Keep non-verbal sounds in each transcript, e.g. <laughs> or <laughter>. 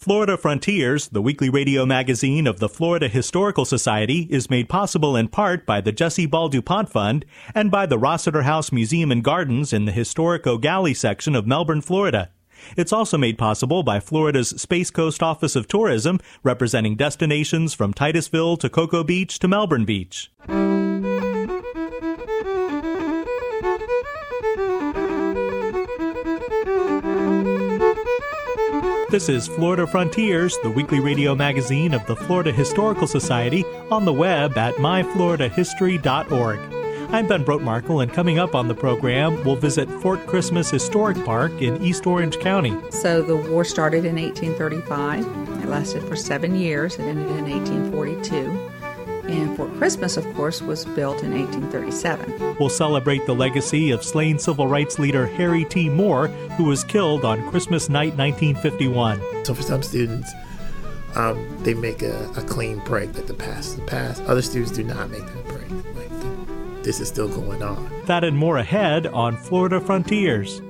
Florida Frontiers, the weekly radio magazine of the Florida Historical Society, is made possible in part by the Jessie Ball DuPont Fund and by the Rossetter House Museum and Gardens in the historic Gallie section of Melbourne, Florida. It's also made possible by Florida's Space Coast Office of Tourism, representing destinations from Titusville to Cocoa Beach to Melbourne Beach. This is Florida Frontiers, the weekly radio magazine of the Florida Historical Society, on the web at myfloridahistory.org. I'm Ben Brotemarkle, and coming up on the program, we'll visit Fort Christmas Historic Park in East Orange County. So the war started in 1835. It lasted for seven years. It ended in 1842. And Fort Christmas, of course, was built in 1837. We'll celebrate the legacy of slain civil rights leader Harry T. Moore, who was killed on Christmas night 1951. So for some students, um, they make a, a, clean break that the past the past. Other students do not make that break. Like this is still going on. That and more ahead on Florida Frontiers.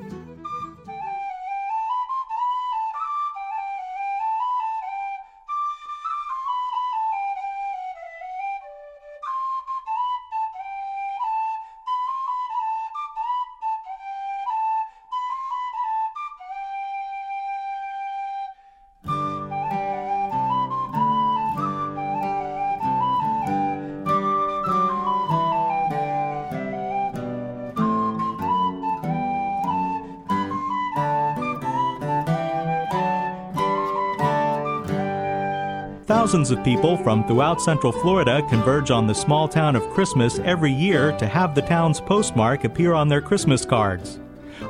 Thousands of people from throughout Central Florida converge on the small town of Christmas every year to have the town's postmark appear on their Christmas cards.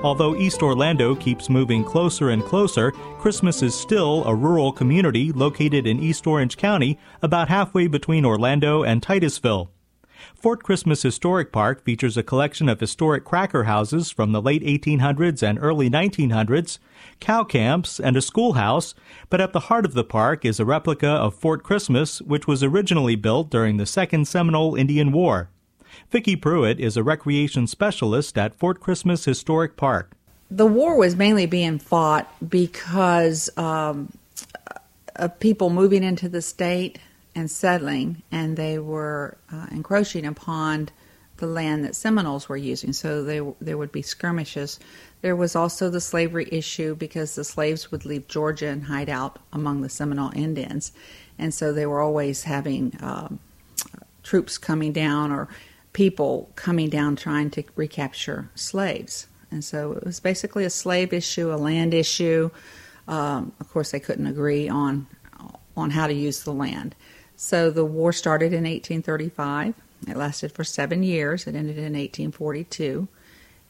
Although East Orlando keeps moving closer and closer, Christmas is still a rural community located in East Orange County, about halfway between Orlando and Titusville. Fort Christmas Historic Park features a collection of historic cracker houses from the late 1800s and early 1900s, cow camps, and a schoolhouse, but at the heart of the park is a replica of Fort Christmas, which was originally built during the Second Seminole Indian War. Vicki Pruitt is a recreation specialist at Fort Christmas Historic Park. The war was mainly being fought because um, of people moving into the state and settling, and they were uh, encroaching upon the land that Seminoles were using. So they, there would be skirmishes. There was also the slavery issue because the slaves would leave Georgia and hide out among the Seminole Indians, and so they were always having um, troops coming down or people coming down trying to recapture slaves. And so it was basically a slave issue, a land issue. Um, of course, they couldn't agree on on how to use the land. So the war started in 1835. It lasted for seven years. It ended in 1842.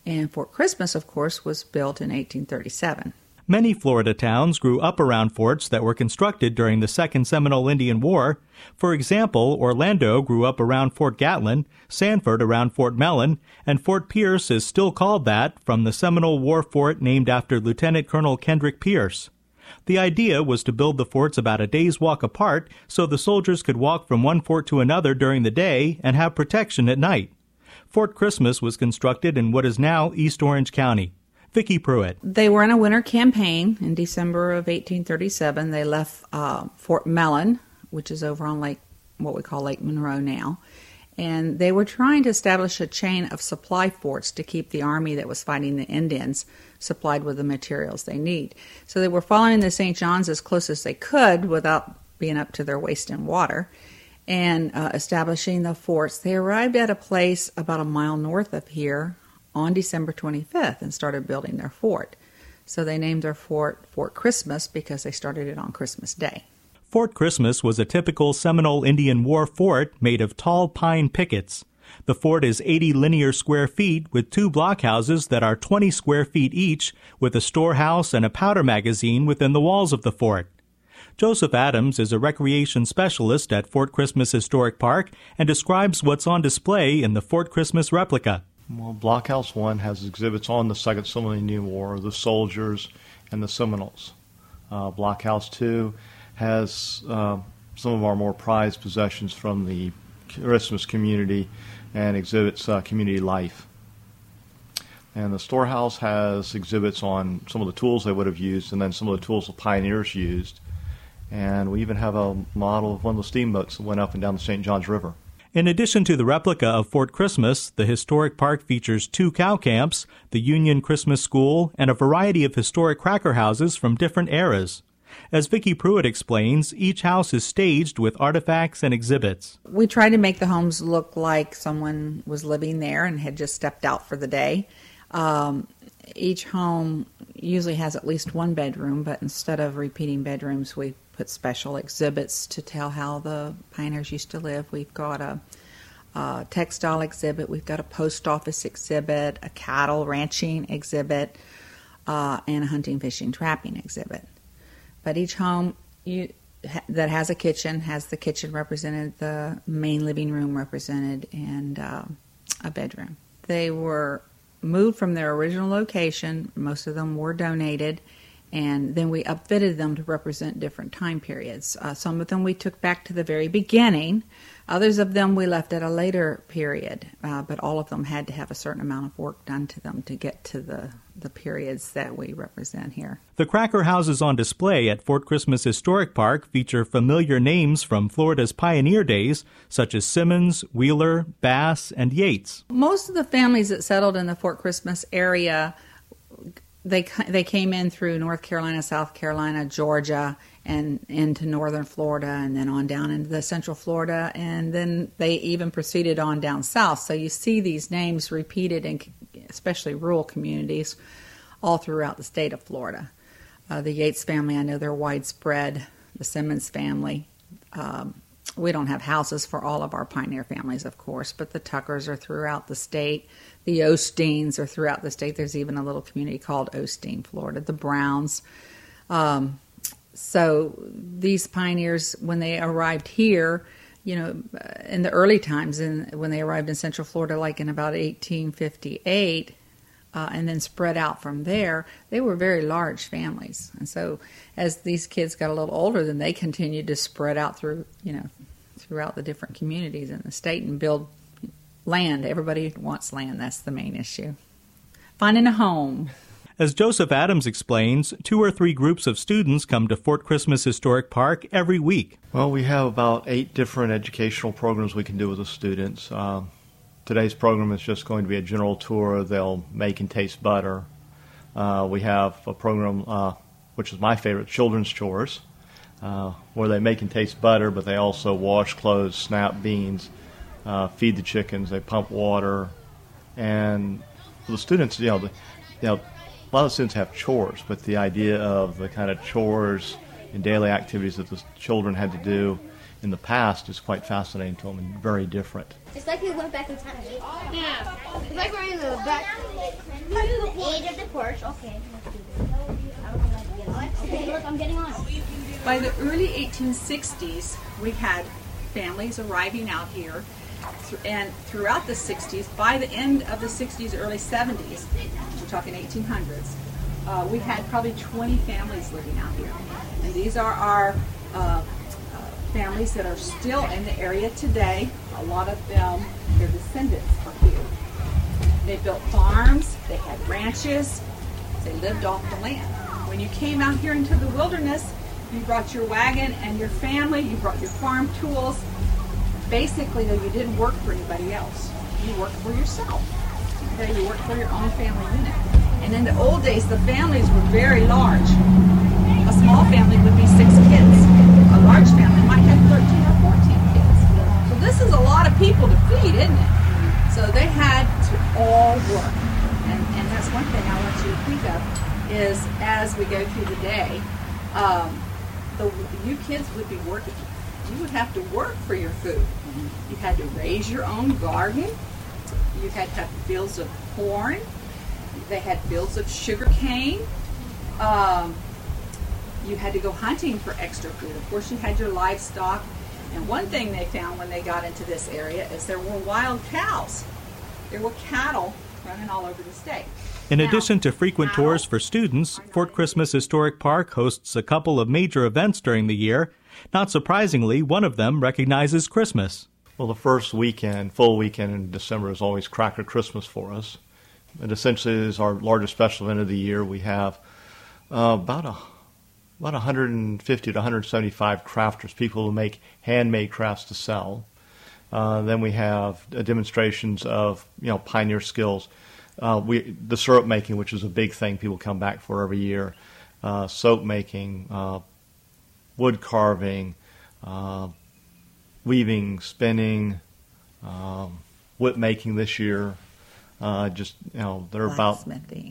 And Fort Christmas, of course, was built in 1837. Many Florida towns grew up around forts that were constructed during the Second Seminole Indian War. For example, Orlando grew up around Fort Gatlin, Sanford around Fort Mellon, and Fort Pierce is still called that from the Seminole War fort named after Lieutenant Colonel Kendrick Pierce. The idea was to build the forts about a day's walk apart so the soldiers could walk from one fort to another during the day and have protection at night. Fort Christmas was constructed in what is now East Orange County. Vicki Pruitt. They were in a winter campaign in December of 1837. They left uh, Fort Mellon, which is over on Lake, what we call Lake Monroe now, and they were trying to establish a chain of supply forts to keep the army that was fighting the Indians supplied with the materials they need. So they were following the St. John's as close as they could without being up to their waist in water and uh, establishing the forts. They arrived at a place about a mile north of here on December 25th and started building their fort. So they named their fort Fort Christmas because they started it on Christmas Day. Fort Christmas was a typical Seminole Indian War fort made of tall pine pickets. The fort is 80 linear square feet with two blockhouses that are 20 square feet each, with a storehouse and a powder magazine within the walls of the fort. Joseph Adams is a recreation specialist at Fort Christmas Historic Park and describes what's on display in the Fort Christmas replica. Well, Blockhouse 1 has exhibits on the Second Seminole Indian War, the soldiers, and the Seminoles. Uh, Blockhouse 2 has uh, some of our more prized possessions from the Christmas community and exhibits uh, community life. And the storehouse has exhibits on some of the tools they would have used and then some of the tools the pioneers used. And we even have a model of one of the steamboats that went up and down the St. Johns River. In addition to the replica of Fort Christmas, the historic park features two cow camps, the Union Christmas School, and a variety of historic cracker houses from different eras. As Vicki Pruitt explains, each house is staged with artifacts and exhibits. We try to make the homes look like someone was living there and had just stepped out for the day. Um, each home usually has at least one bedroom, but instead of repeating bedrooms, we put special exhibits to tell how the pioneers used to live. We've got a, textile exhibit, we've got a post office exhibit, a cattle ranching exhibit, uh, and a hunting, fishing, trapping exhibit. But each home you, that has a kitchen has the kitchen represented, the main living room represented, and uh, a bedroom. They were moved from their original location. Most of them were donated, and then we upfitted them to represent different time periods. Uh, some of them we took back to the very beginning. Others of them we left at a later period, uh, but all of them had to have a certain amount of work done to them to get to the, the periods that we represent here. The cracker houses on display at Fort Christmas Historic Park feature familiar names from Florida's pioneer days, such as Simmons, Wheeler, Bass, and Yates. Most of the families that settled in the Fort Christmas area they they came in through North Carolina, South Carolina, Georgia, and into northern Florida, and then on down into the central Florida, and then they even proceeded on down south. So you see these names repeated in especially rural communities all throughout the state of Florida. Uh, the Yates family, I know they're widespread. The Simmons family. Um, we don't have houses for all of our pioneer families, of course, but the Tuckers are throughout the state. The Osteens are throughout the state. There's even a little community called Osteen, Florida. The Browns. Um, so these pioneers, when they arrived here, you know, in the early times, in, when they arrived in Central Florida, like in about 1858, uh, and then spread out from there, they were very large families. And so, as these kids got a little older, then they continued to spread out through, you know, throughout the different communities in the state and build land. Everybody wants land. That's the main issue. Finding a home. As Joseph Adams explains, two or three groups of students come to Fort Christmas Historic Park every week. Well, we have about eight different educational programs we can do with the students. Uh, today's program is just going to be a general tour. They'll make and taste butter. Uh, we have a program, uh, which is my favorite, Children's Chores, uh, where they make and taste butter, but they also wash clothes, snap beans, uh, feed the chickens, they pump water, and the students, you know, the, you know, a lot of students have chores, but the idea of the kind of chores and daily activities that the children had to do in the past is quite fascinating to them and very different. It's like we went back in time. Yeah. It's like we're in the back. The age of the porch. Okay. Okay, look, I'm getting on. By the early 1860s, we had families arriving out here and throughout the 60s, by the end of the 60s, early 70s, we're talking 1800s, uh, we had probably 20 families living out here. And these are our uh, uh, families that are still in the area today. A lot of them, their descendants are here. They built farms, they had ranches, they lived off the land. When you came out here into the wilderness, you brought your wagon and your family, you brought your farm tools, basically, though, you didn't work for anybody else. You worked for yourself. Okay, you worked for your own family unit. And in the old days, the families were very large. A small family would be six kids. A large family might have 13 or 14 kids. So this is a lot of people to feed, isn't it? So they had to all work. And, and that's one thing I want you to think of is as we go through the day, um, the, you kids would be working you would have to work for your food. You had to raise your own garden. You had to have fields of corn. They had fields of sugar cane. Um, you had to go hunting for extra food. Of course, you had your livestock. And one thing they found when they got into this area is there were wild cows. There were cattle running all over the state. In now, addition to frequent tours for students, Fort Christmas Historic Park hosts a couple of major events during the year, not surprisingly, one of them recognizes Christmas. Well, the first weekend, full weekend in December, is always Cracker Christmas for us. It essentially is our largest special event of the year. We have uh, about a about 150 to 175 crafters, people who make handmade crafts to sell. Uh, then we have uh, demonstrations of you know pioneer skills. Uh, we the syrup making, which is a big thing people come back for every year. Uh, soap making, uh, wood carving, uh, weaving, spinning, um, whip making this year. just you know they're about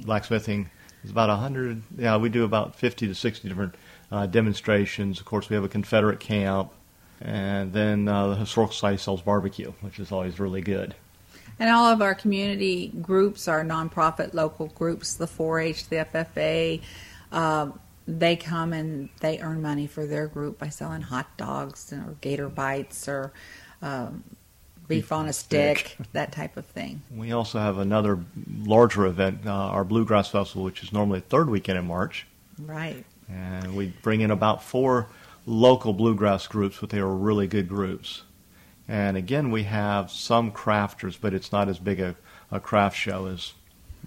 blacksmithing. It's about 100. Yeah, we do about 50 to 60 different demonstrations. Of course, we have a Confederate camp. And then uh, the Historical Society sells barbecue, which is always really good. And all of our community groups, our nonprofit local groups, the 4-H, the FFA, uh, they come and they earn money for their group by selling hot dogs or gator bites or um, beef, beef on a stick, stick, <laughs> that type of thing. We also have another larger event, uh, our Bluegrass Festival, which is normally the third weekend in March. Right. And we bring in about four local bluegrass groups, but they are really good groups. And again, we have some crafters, but it's not as big a, a craft show as,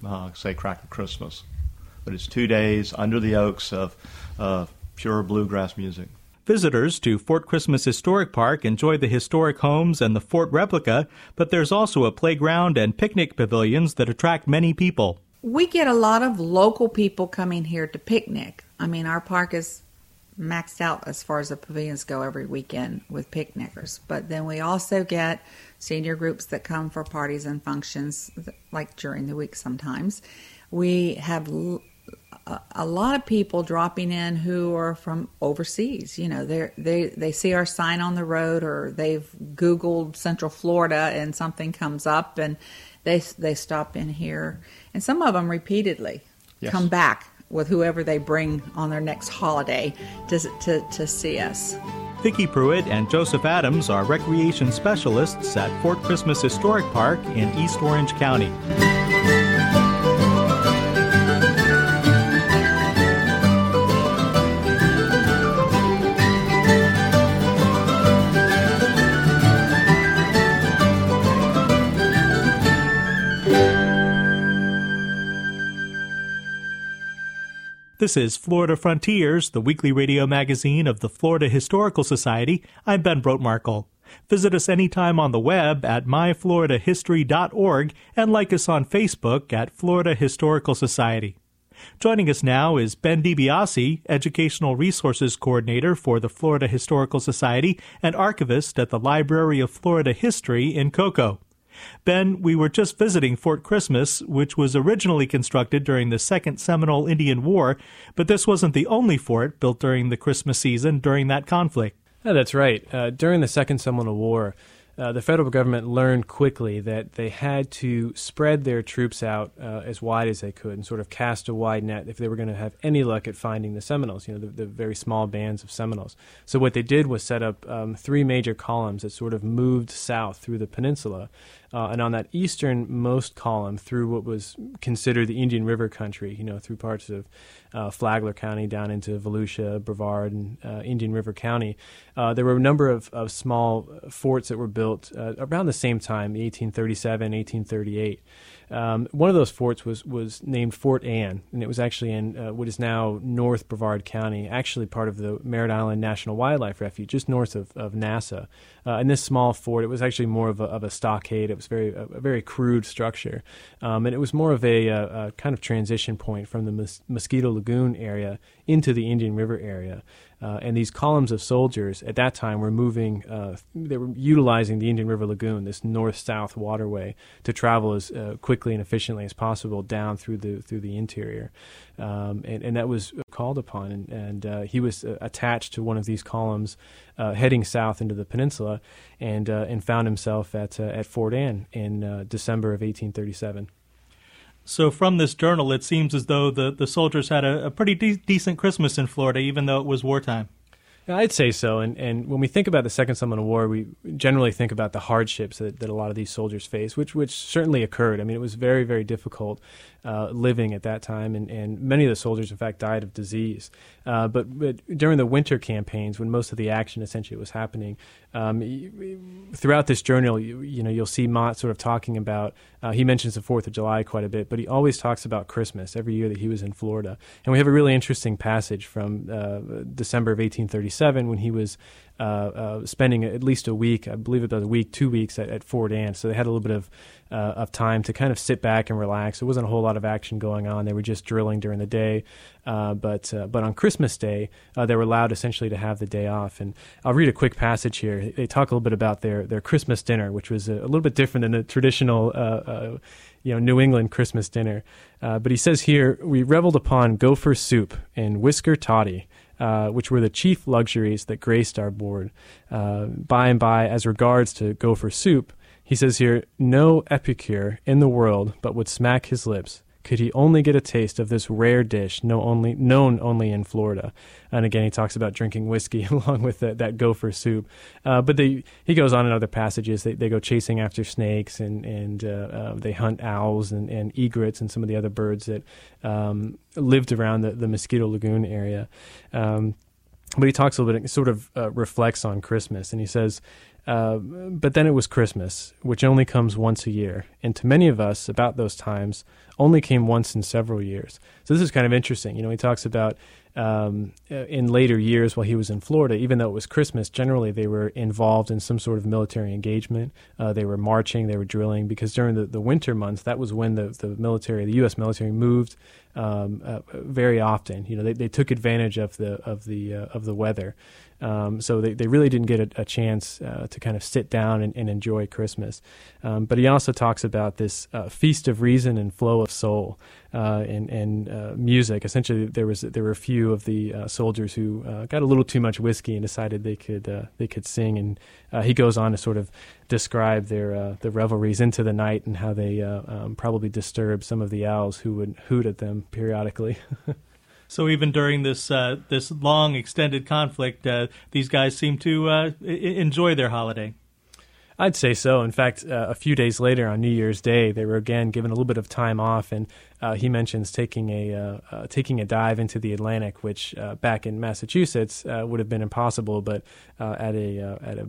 uh, say, Cracker Christmas. But it's two days under the oaks of uh, pure bluegrass music. Visitors to Fort Christmas Historic Park enjoy the historic homes and the fort replica, but there's also a playground and picnic pavilions that attract many people. We get a lot of local people coming here to picnic. I mean, our park is maxed out as far as the pavilions go every weekend with picnickers. But then we also get senior groups that come for parties and functions, like during the week sometimes. We have a lot of people dropping in who are from overseas. You know, they they they see our sign on the road, or they've Googled Central Florida, and something comes up, and they they stop in here, and some of them repeatedly yes. come back with whoever they bring on their next holiday to, to, to see us. Vicki Pruitt and Joseph Adams are recreation specialists at Fort Christmas Historic Park in East Orange County. This is Florida Frontiers, the weekly radio magazine of the Florida Historical Society. I'm Ben Brotemarkle. Visit us anytime on the web at myfloridahistory.org and like us on Facebook at Florida Historical Society. Joining us now is Ben DiBiase, Educational Resources Coordinator for the Florida Historical Society and archivist at the Library of Florida History in Cocoa. Ben, we were just visiting Fort Christmas, which was originally constructed during the Second Seminole Indian War, but this wasn't the only fort built during the Christmas season during that conflict. That's right. Uh, during the Second Seminole War, uh, the federal government learned quickly that they had to spread their troops out uh, as wide as they could and sort of cast a wide net if they were going to have any luck at finding the Seminoles, you know, the, the, very small bands of Seminoles. So what they did was set up um, three major columns that sort of moved south through the peninsula uh, and on that easternmost column, through what was considered the Indian River country, you know, through parts of uh, Flagler County down into Volusia, Brevard, and uh, Indian River County, uh, there were a number of, of small forts that were built uh, around the same time, 1837, 1838. Um, one of those forts was was named Fort Anne, and it was actually in uh, what is now North Brevard County, actually part of the Merritt Island National Wildlife Refuge, just north of, of NASA. Uh, and this small fort, it was actually more of a, of a stockade. It was very a, a very crude structure, um, and it was more of a, a, kind of transition point from the Mos- Mosquito Lagoon area into the Indian River area. Uh, and these columns of soldiers at that time were moving, uh, they were utilizing the Indian River Lagoon, this north south waterway, to travel as uh, quickly and efficiently as possible down through the, through the interior. Um, and, and that was called upon. And, and uh, he was uh, attached to one of these columns uh, heading south into the peninsula and, and found himself at, at Fort Anne in December of 1837. So, from this journal, it seems as though the, the soldiers had a, a pretty de- decent Christmas in Florida, even though it was wartime. I'd say so. And, and when we think about the Second Seminole War, we generally think about the hardships that, that a lot of these soldiers faced, which, which certainly occurred. I mean, it was very, very difficult uh, living at that time, and, and many of the soldiers, in fact, died of disease. Uh, but, but during the winter campaigns, when most of the action essentially was happening, um, throughout this journal, you, you, know, you'll see Motte sort of talking about. Uh, he mentions the Fourth of July quite a bit, but he always talks about Christmas every year that he was in Florida. And we have a really interesting passage from uh, December of 1837 when he was uh, uh, spending at least a week, I believe it was a week, two weeks at, at Fort Anne. So they had a little bit of uh, of time to kind of sit back and relax. There wasn't a whole lot of action going on. They were just drilling during the day, uh, but uh, but on Christmas Day uh, they were allowed essentially to have the day off. And I'll read a quick passage here. They talk a little bit about their their Christmas dinner, which was a, a little bit different than the traditional you know New England Christmas dinner. Uh, but he says here we reveled upon gopher soup and whisker toddy, uh, which were the chief luxuries that graced our board. Uh, by and by, as regards to gopher soup, he says here, no epicure in the world but would smack his lips could he only get a taste of this rare dish no only, known only in Florida. And again, he talks about drinking whiskey <laughs> along with the, that gopher soup. Uh, but they, he goes on in other passages. They, they go chasing after snakes and, and uh, uh, they hunt owls and, and egrets and some of the other birds that um, lived around the, the Mosquito Lagoon area. Um, but he talks a little bit, sort of uh, reflects on Christmas, and he says, uh, but then it was Christmas, which only comes once a year, and to many of us, about those times, only came once in several years. So this is kind of interesting. You know, he talks about um, uh, in later years while he was in Florida, even though it was Christmas, generally they were involved in some sort of military engagement. Uh, they were marching, they were drilling, because during the, the winter months, that was when the, the military, the U.S. military, moved um, uh, very often. You know, they, they took advantage of the of the uh, of the weather. Um, so they, they really didn't get a, a chance uh, to kind of sit down and, and enjoy Christmas. Um, but he also talks about this uh, feast of reason and flow of soul uh, and, and uh, music. Essentially, there was there were a few of the uh, soldiers who uh, got a little too much whiskey and decided they could they could sing. And he goes on to sort of describe their the revelries into the night and how they um, probably disturbed some of the owls who would hoot at them periodically. <laughs> So even during this uh, this long extended conflict, uh, these guys seem to uh, I- enjoy their holiday. I'd say so. In fact, uh, a few days later on New Year's Day, they were again given a little bit of time off, and uh, he mentions taking a uh, taking a dive into the Atlantic, which back in Massachusetts would have been impossible, but at a at a,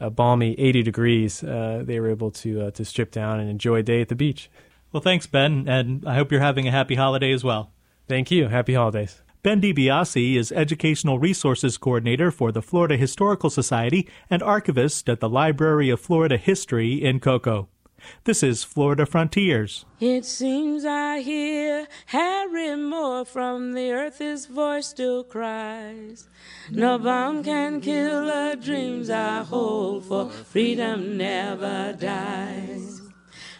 a, balmy 80 degrees, they were able to to strip down and enjoy a day at the beach. Well, thanks, Ben, and I hope you're having a happy holiday as well. Thank you. Happy holidays. Ben DiBiase is Educational Resources Coordinator for the Florida Historical Society and archivist at the Library of Florida History in Cocoa. This is Florida Frontiers. It seems I hear Harry Moore from the earth, his voice still cries. No bomb can kill the dreams I hold, for freedom never dies.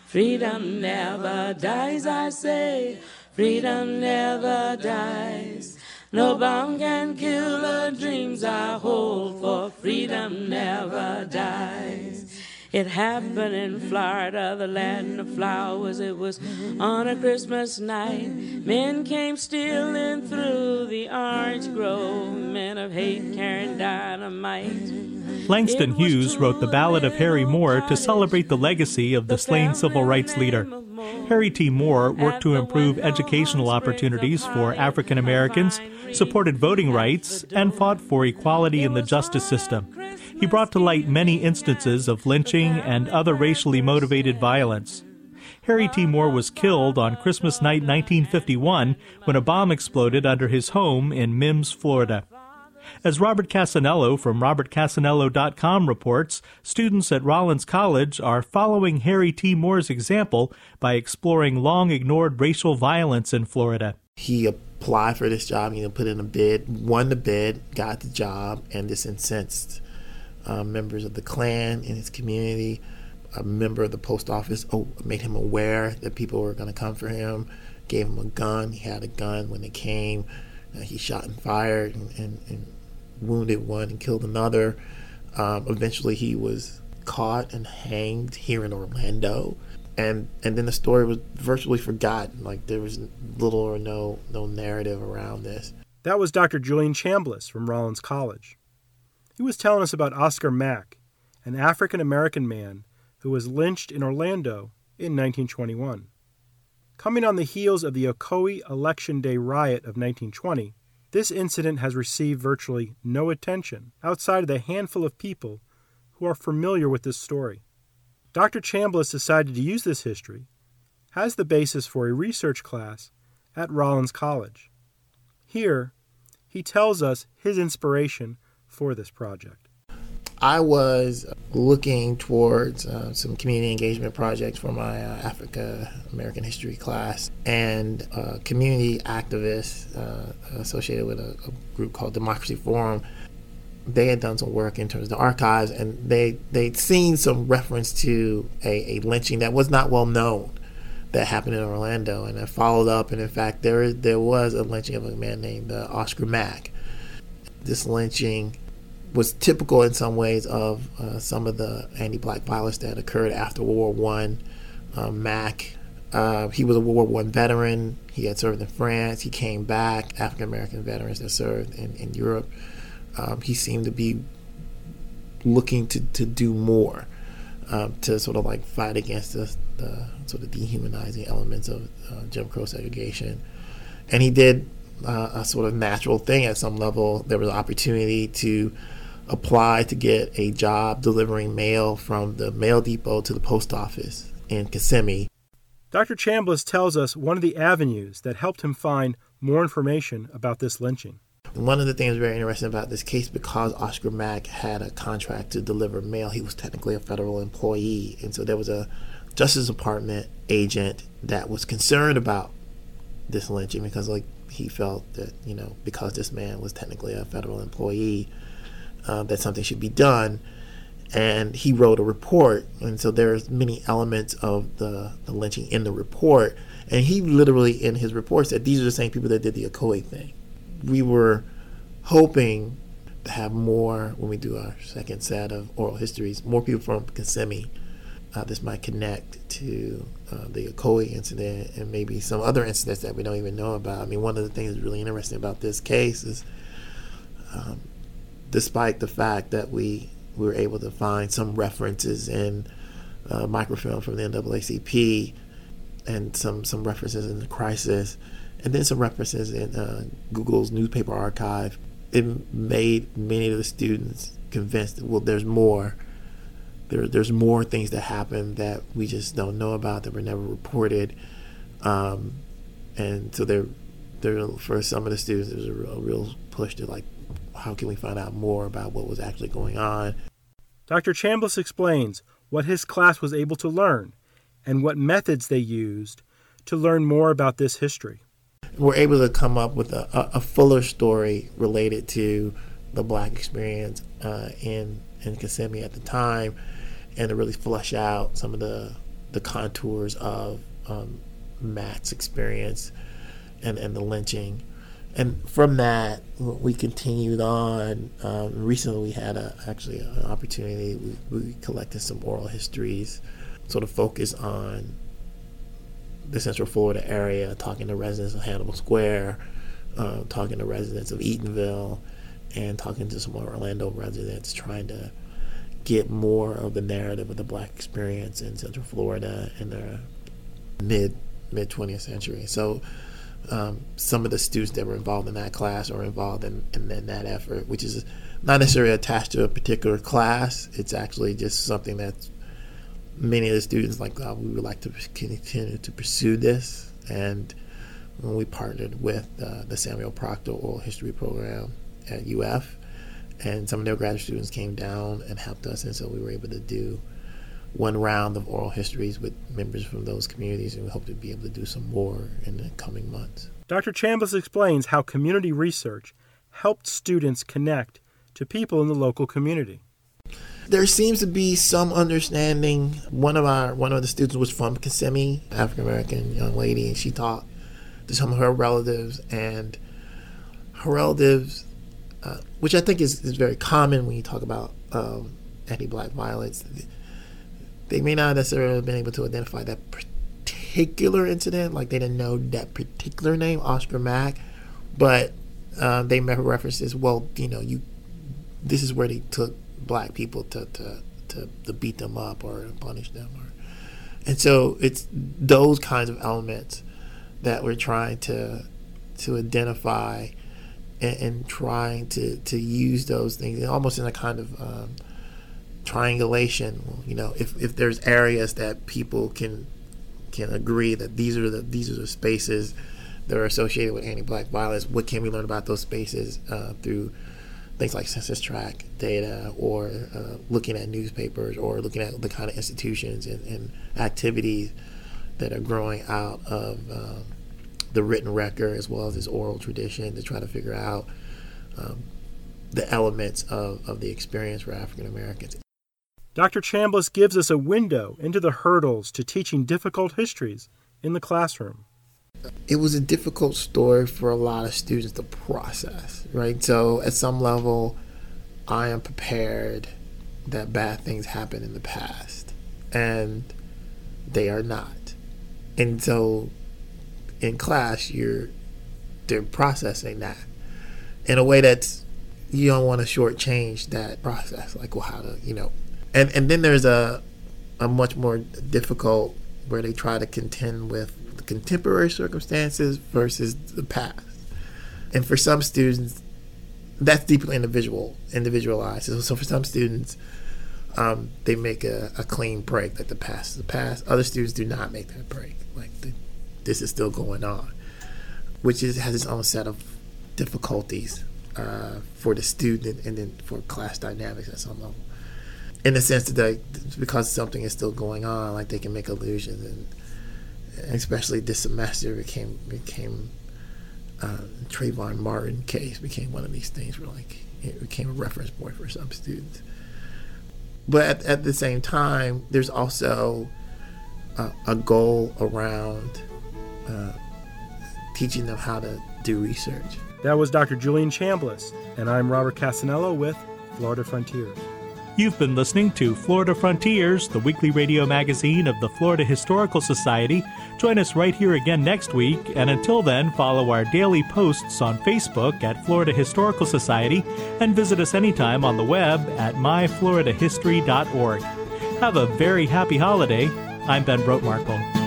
Freedom never dies, I say. Freedom never dies. No bomb can kill the dreams I hold, for freedom never dies. It happened in Florida, the land of flowers. It was on a Christmas night. Men came stealing through the orange grove, men of hate carrying dynamite. Langston Hughes wrote the Ballad of Harry Moore to celebrate the legacy of the slain civil rights leader. Harry T. Moore worked to improve educational opportunities for African Americans, supported voting rights, and fought for equality in the justice system. He brought to light many instances of lynching and other racially motivated violence. Harry T. Moore was killed on Christmas night 1951 when a bomb exploded under his home in Mims, Florida. As Robert Cassanello from robertcassanello.com reports, students at Rollins College are following Harry T. Moore's example by exploring long ignored racial violence in Florida. He applied for this job, you know, put in a bid, won the bid, got the job, and this incensed uh, members of the Klan in his community. A member of the post office oh, made him aware that people were going to come for him, gave him a gun. He had a gun when they came. Uh, he shot and fired and, and, and, wounded one and killed another. Um, eventually, he was caught and hanged here in Orlando, and and then the story was virtually forgotten. Like there was little or no no narrative around this. That was Dr. Julian Chambliss from Rollins College. He was telling us about Oscar Mack, an African American man who was lynched in Orlando in 1921. Coming on the heels of the Ocoee Election Day riot of 1920, this incident has received virtually no attention outside of the handful of people who are familiar with this story. Dr. Chambliss decided to use this history as the basis for a research class at Rollins College. Here, he tells us his inspiration for this project. I was looking towards uh, some community engagement projects for my uh, Africa American history class, and a community activists uh, associated with a, a, group called Democracy Forum. They had done some work in terms of the archives, and they they'd seen some reference to a, a lynching that was not well known that happened in Orlando, and I followed up, and in fact, there there was a lynching of a man named uh, Oscar Mack. This lynching was typical in some ways of uh, some of the anti-black violence that occurred after World War One. Um, Mack, uh, he was a World War One veteran. He had served in France. He came back. African American veterans that served in, in Europe. Um, he seemed to be looking to, to do more um, to sort of like fight against the, the sort of dehumanizing elements of uh, Jim Crow segregation. And he did uh, a sort of natural thing at some level. There was an opportunity to apply to get a job delivering mail from the mail depot to the post office in Kissimmee. Dr. Chambliss tells us one of the avenues that helped him find more information about this lynching. One of the things very interesting about this case, because Oscar Mack had a contract to deliver mail, he was technically a federal employee. And so there was a Justice Department agent that was concerned about this lynching because, like, he felt that, you know, because this man was technically a federal employee, uh, that something should be done. And he wrote a report, and so there's many elements of the, the lynching in the report. And he literally, in his report, said these are the same people that did the Ocoee thing. We were hoping to have more when we do our second set of oral histories, more people from Kissimmee. Uh, this might connect to uh, the Ocoee incident and maybe some other incidents that we don't even know about. I mean, one of the things that's really interesting about this case is um, despite the fact that we, we were able to find some references in uh, microfilm from the NAACP and some, some references in the crisis, and then some references in uh, Google's newspaper archive. It made many of the students convinced that, well, there's more. There, there's more things that happen that we just don't know about that were never reported. Um, and so there, there, for some of the students, there's a real, a real push to like how can we find out more about what was actually going on? Dr. Chambliss explains what his class was able to learn and what methods they used to learn more about this history. We're able to come up with a, a fuller story related to the black experience uh, in in Kissimmee at the time, and to really flush out some of the the contours of um, Mack's experience and, and the lynching and from that we continued on. Um, recently, we had a, actually an opportunity. We, we, collected some oral histories, sort of focused on the Central Florida area, talking to residents of Hannibal Square, uh, talking to residents of Eatonville, and talking to some Orlando residents, trying to get more of the narrative of the Black experience in Central Florida in the mid mid 20th century. So um, some of the students that were involved in that class are involved in, in, in, that effort, which is not necessarily attached to a particular class. It's actually just something that many of the students like. Uh, we would like to continue to pursue this, and when we partnered with uh, the Samuel Proctor Oral History Program at UF, and some of their graduate students came down and helped us, and so we were able to do one round of oral histories with members from those communities, and we hope to be able to do some more in the coming months. Dr. Chambliss explains how community research helped students connect to people in the local community. There seems to be some understanding. One of our one of the students was from Kissimmee, African American young lady, and she talked to some of her relatives, and her relatives, uh, which I think is, is very common when you talk about um, anti-black violence they may not necessarily have been able to identify that particular incident, like they didn't know that particular name, Oscar Mack, but uh, they remember references. Well, you know, you this is where they took black people to to, to, to beat them up or punish them or and so it's those kinds of elements that we're trying to to identify and, and trying to, to use those things almost in a kind of um, triangulation. You know, if, if there's areas that people can can agree that these are the these are the spaces that are associated with anti-black violence, what can we learn about those spaces uh, through things like census tract data or uh, looking at newspapers or looking at the kind of institutions and, and activities that are growing out of um, the written record as well as this oral tradition to try to figure out um, the elements of, of the experience for African Americans. Dr. Chambliss gives us a window into the hurdles to teaching difficult histories in the classroom. It was a difficult story for a lot of students to process, right? So, at some level, I am prepared that bad things happened in the past, and they are not. And so, in class, you're they're processing that in a way that's you don't want to shortchange that process. Like, well, how to you know, and and then there's a a much more difficult where they try to contend with the contemporary circumstances versus the past. And for some students, that's deeply individual, individualized. So, so for some students, um, they make a, a, clean break that the past is the past. Other students do not make that break. Like the, this is still going on, which is, has its own set of difficulties uh, for the student and then for class dynamics at some level. In the sense that they, because something is still going on, like they can make illusions, and especially this semester became became uh, Trayvon Martin case became one of these things where like it became a reference point for some students. But at, at the same time, there's also a, a goal around uh, teaching them how to do research. That was Dr. Julian Chambliss, and I'm Robert Cassanello with Florida Frontiers. You've been listening to Florida Frontiers, the weekly radio magazine of the Florida Historical Society. Join us right here again next week, and until then, follow our daily posts on Facebook at Florida Historical Society and visit us anytime on the web at myfloridahistory.org. Have a very happy holiday. I'm Ben Brotemarkle.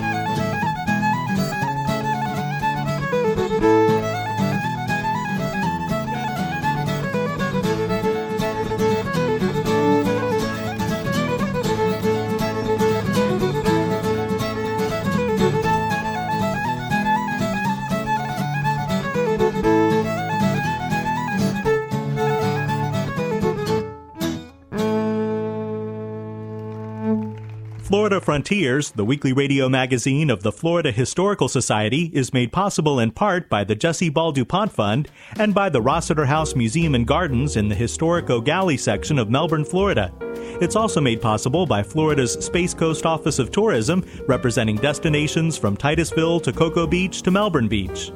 Frontiers, the weekly radio magazine of the Florida Historical Society, is made possible in part by the Jessie Ball DuPont Fund and by the Rossetter House Museum and Gardens in the historic Gallie section of Melbourne, Florida. It's also made possible by Florida's Space Coast Office of Tourism, representing destinations from Titusville to Cocoa Beach to Melbourne Beach.